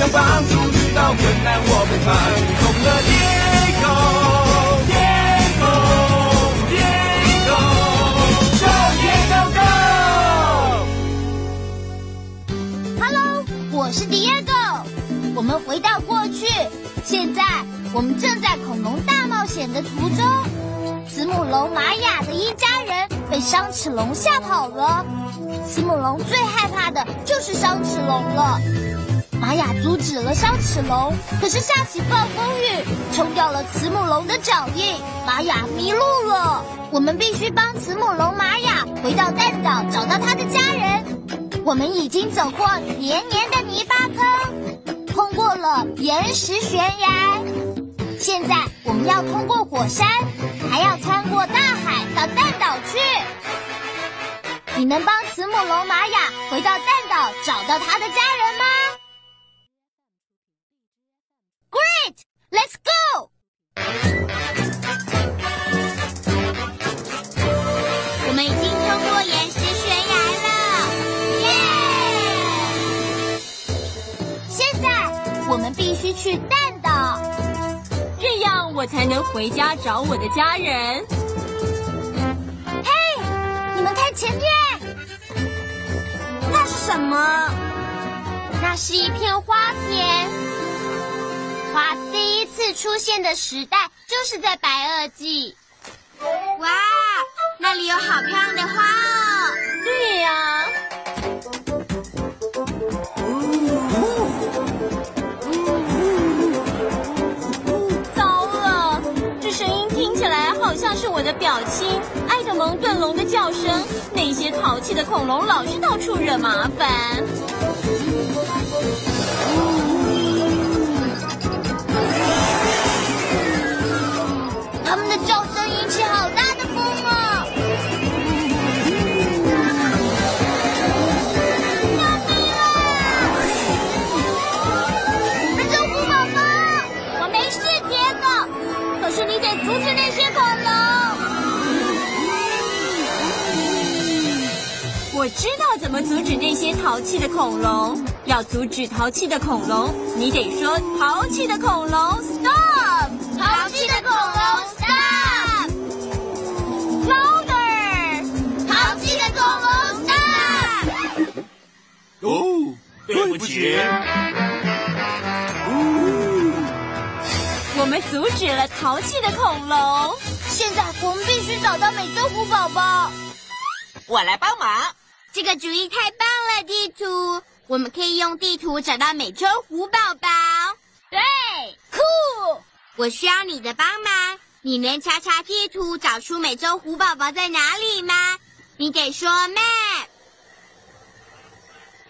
家互相帮助，遇到困难我们团同了 Diego Diego Diego Go Diego Go！Hello，我是 Diego。我们回到过去，现在我们正在恐龙大冒险的途中。慈母龙玛雅的一家人被伤齿龙吓跑了。慈母龙最害怕的就是伤齿龙了。玛雅阻止了伤齿龙，可是下起暴风雨，冲掉了慈母龙的脚印，玛雅迷路了。我们必须帮慈母龙玛雅回到蛋岛，找到他的家人。我们已经走过黏黏的泥巴坑，通过了岩石悬崖，现在我们要通过火山，还要穿过大海到蛋岛去。你能帮慈母龙玛雅回到蛋岛，找到他的家人吗去蛋岛。这样我才能回家找我的家人。嘿，你们看前面，那是什么？那是一片花田。花第一次出现的时代就是在白垩纪。哇，亲埃德蒙顿龙的叫声。那些淘气的恐龙老是到处惹麻烦。我知道怎么阻止那些淘气的恐龙。要阻止淘气的恐龙，你得说“淘气的恐龙 ”，stop！淘气的恐龙，stop！louder！淘气的恐龙，stop！哦，对不起。我们阻止了淘气的恐龙。现在我们必须找到美洲虎宝宝。我来帮忙。这个主意太棒了，地图！我们可以用地图找到美洲虎宝宝。对，酷！我需要你的帮忙。你能查查地图，找出美洲虎宝宝在哪里吗？你得说 map。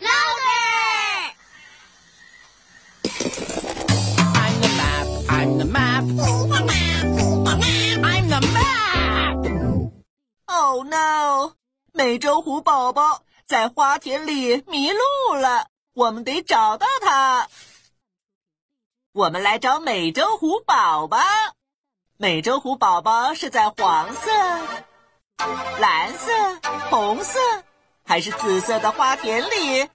louder！I'm the map. I'm the map. I'm the map. Oh no！美洲虎宝宝在花田里迷路了，我们得找到它。我们来找美洲虎宝宝。美洲虎宝宝是在黄色、蓝色、红色还是紫色的花田里？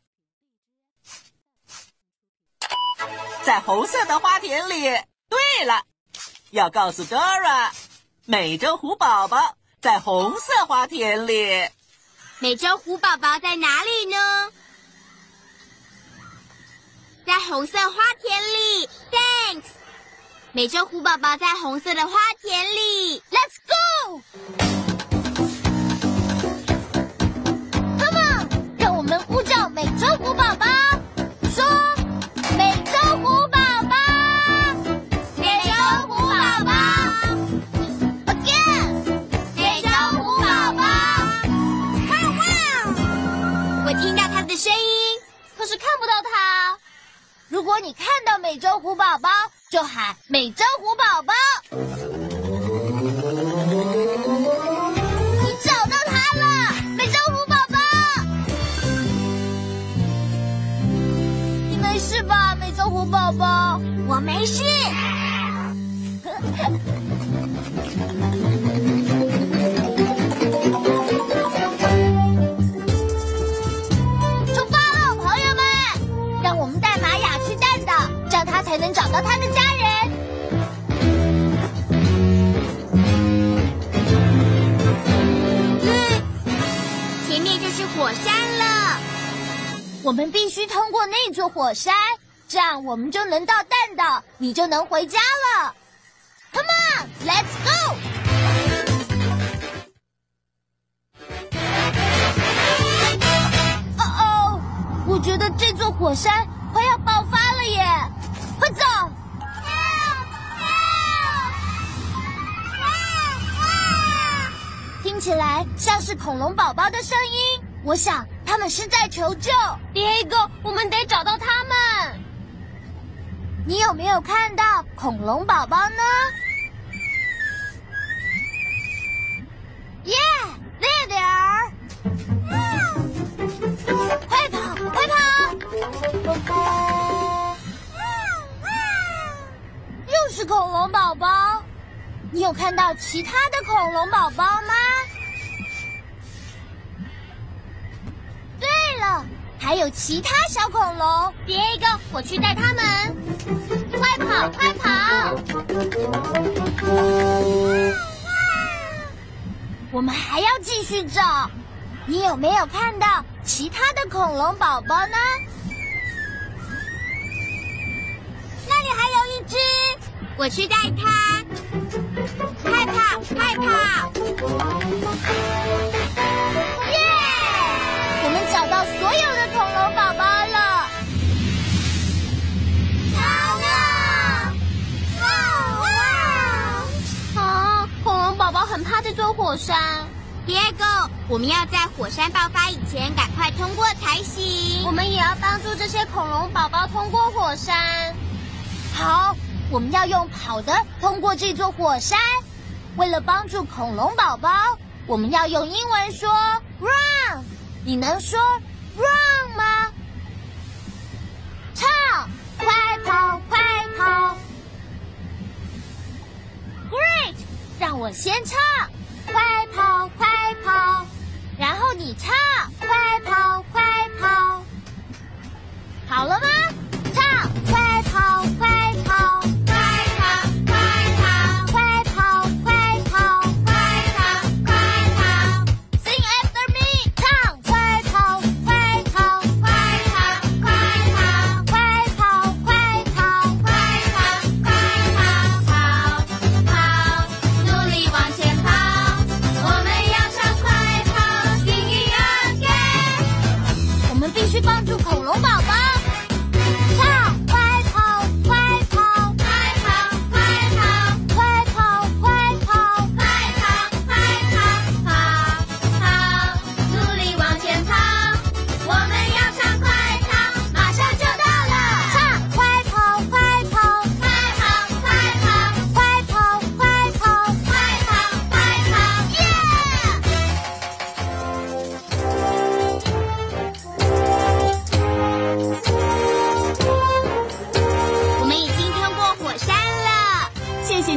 在红色的花田里。对了，要告诉 Dora，美洲虎宝宝在红色花田里。美洲虎宝宝在哪里呢？在红色花田里。Thanks。美洲虎宝宝在红色的花田里。Let's go。我没事。出发喽，朋友们！让我们带玛雅去蛋岛，这样他才能找到他的家人。前面就是火山了。我们必须通过那座火山，这样我们就能到蛋岛，你就能回家了。Come on, let's go！哦哦，我觉得这座火山快要爆发了耶！快走！听起来像是恐龙宝宝的声音，我想他们是在求救。别个，我们得找到他们。你有没有看到恐龙宝宝呢？Yeah，there they are！快跑，快跑！又是恐龙宝宝，你有看到其他的恐龙宝宝吗？还有其他小恐龙。别一个，我去带他们。快跑，快跑！我们还要继续找。你有没有看到其他的恐龙宝宝呢？那里还有一只，我去带它。快跑，快跑！座火山。别个，我们要在火山爆发以前赶快通过才行。我们也要帮助这些恐龙宝宝通过火山。好，我们要用跑的通过这座火山。为了帮助恐龙宝宝，我们要用英文说 “run”。你能说 “run” 吗？唱，快跑，快跑！Great，让我先唱，你唱，快跑，快跑。好了吗？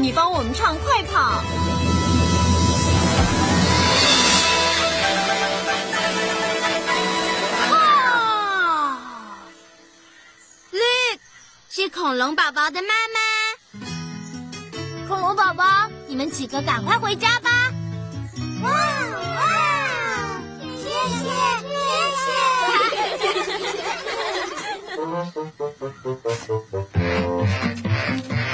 你帮我们唱《快跑》。哦，Look，是恐龙宝宝的妈妈。恐龙宝宝，你们几个赶快回家吧。哇哇！谢谢谢谢。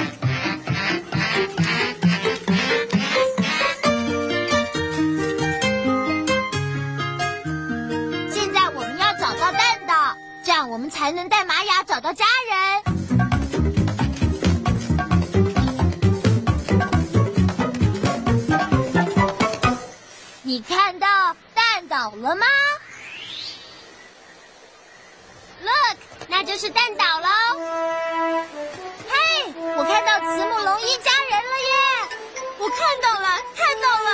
这样我们才能带玛雅找到家人。你看到蛋岛了吗？Look，那就是蛋岛喽。嘿，我看到慈母龙一家人了耶！我看到了，看到了。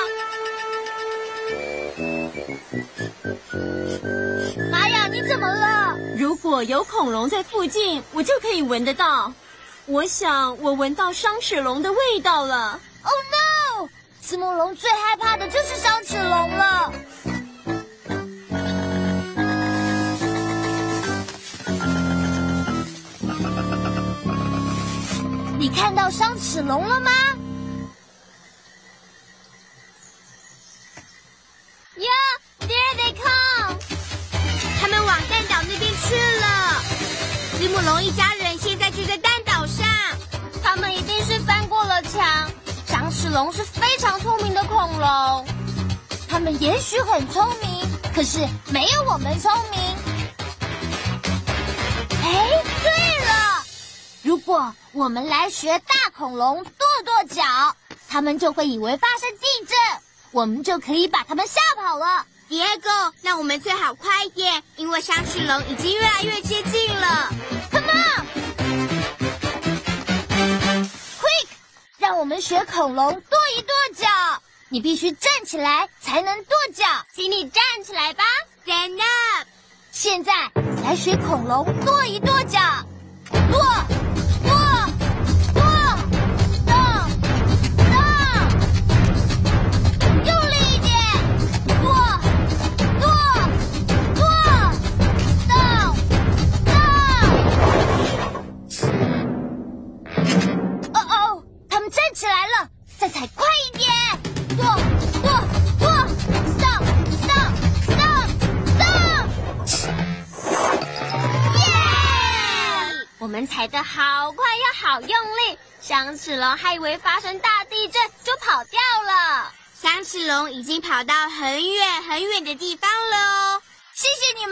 果有恐龙在附近，我就可以闻得到。我想我闻到伤齿龙的味道了。Oh no！慈母龙最害怕的就是伤齿龙了。你看到伤齿龙了吗？龙是非常聪明的恐龙，他们也许很聪明，可是没有我们聪明。哎，对了，如果我们来学大恐龙跺跺脚，他们就会以为发生地震，我们就可以把他们吓跑了。Diego，那我们最好快一点，因为鲨齿龙已经越来越接近了。让我们学恐龙跺一跺脚。你必须站起来才能跺脚，请你站起来吧，Stand up！现在来学恐龙跺一跺脚，跺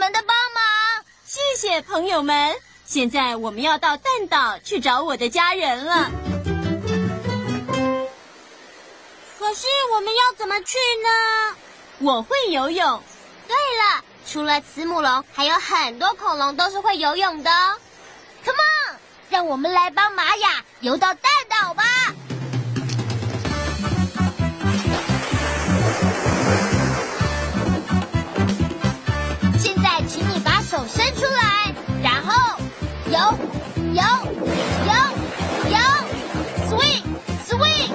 们的帮忙。谢谢朋友们。现在我们要到蛋岛去找我的家人了。可是我们要怎么去呢？我会游泳，对了，除了慈母龙，还有很多恐龙都是会游泳的。Come on，让我们来帮玛雅游到蛋岛吧。游游游游，swing swing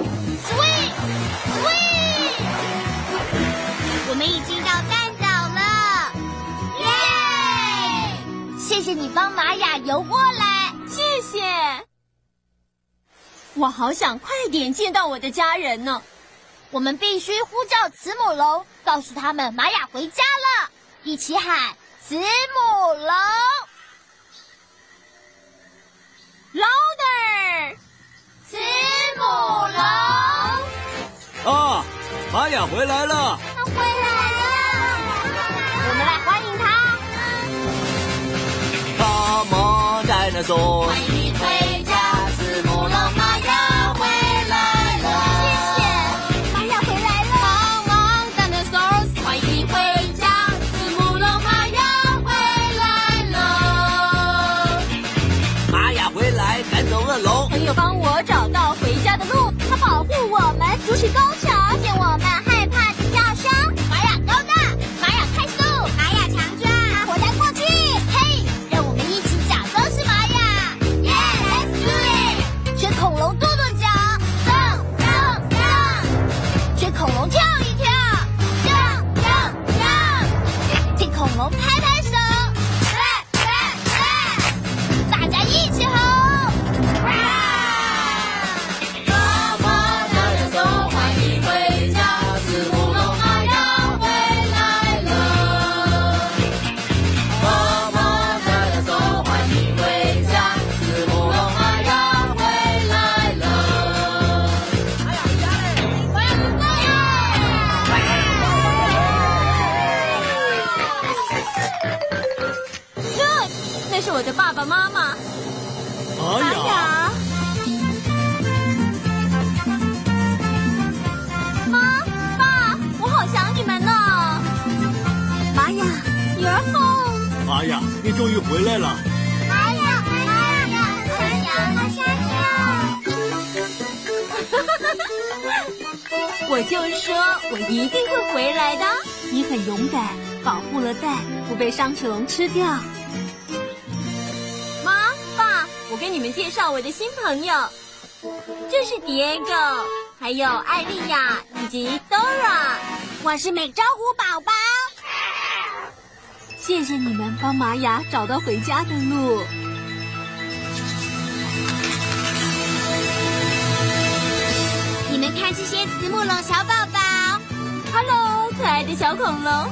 swing swing。我们已经到蛋岛了，耶！谢谢你帮玛雅游过来。谢谢。我好想快点见到我的家人呢。我们必须呼叫慈母龙，告诉他们玛雅回家了，一起喊慈母龙。Louder！慈母龙，啊，玛雅回来了！他回来了，我们来欢迎他。Come on 是我的爸爸妈妈。玛玛雅，妈爸，我好想你们呢。玛雅，You're home。玛雅，你终于回来了。玛雅，玛雅，玛雅，好想你哦。我就说我一定会回来的。你很勇敢，保护了蛋，不被商虫吃掉。我给你们介绍我的新朋友，这是 Diego，还有艾丽亚以及 Dora。我是美洲虎宝宝。谢谢你们帮玛雅找到回家的路。你们看这些慈母龙小宝宝，Hello，可爱的小恐龙。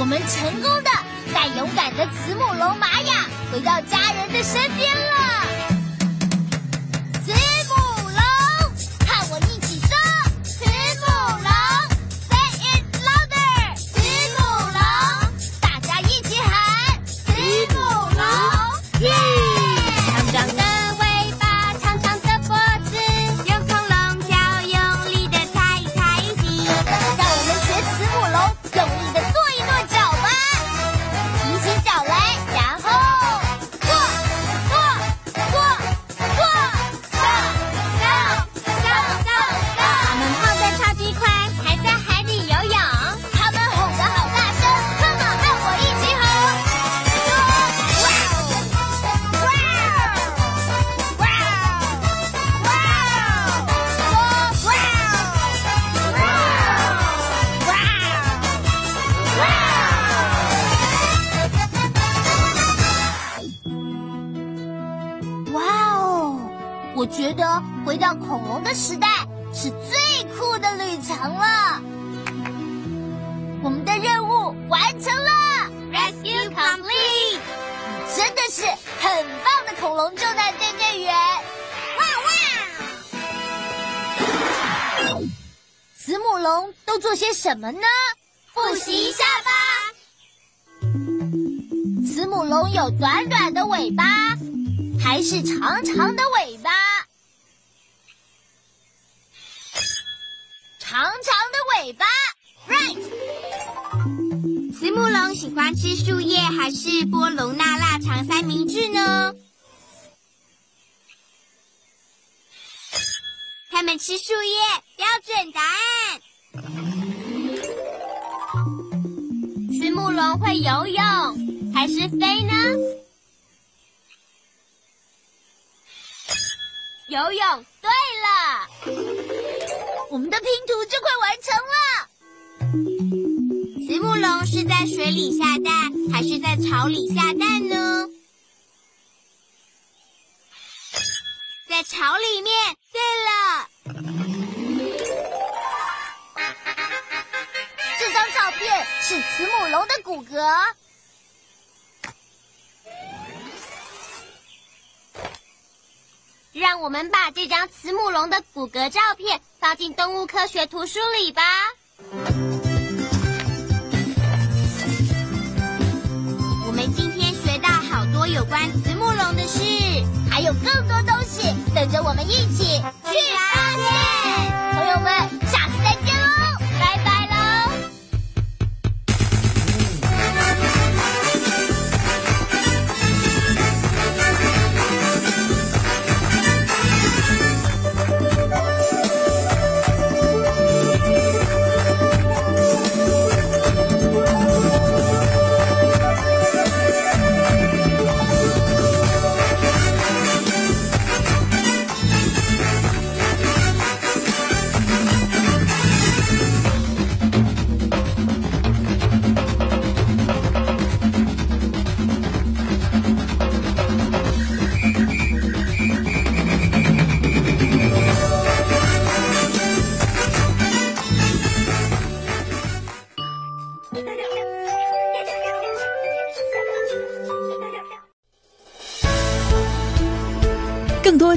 我们成功的带勇敢的慈母龙玛雅回到家人的身边了。到恐龙的时代是最酷的旅程了。我们的任务完成了，Rescue complete！你真的是很棒的恐龙救难队队员。哇哇！慈母龙都做些什么呢？复习一下吧。慈母龙有短短的尾巴，还是长长的尾喜欢吃树叶还是波隆那腊肠三明治呢？他们吃树叶，标准答案。慈母龙会游泳还是飞呢？游泳，对了。我们的拼图就快完成了。慈母龙是在水里下蛋，还是在草里下蛋呢？在草里面。对了，这张照片是慈母龙的骨骼。让我们把这张慈母龙的骨骼照片放进动物科学图书里吧。关慈母龙的事，还有更多东西等着我们一起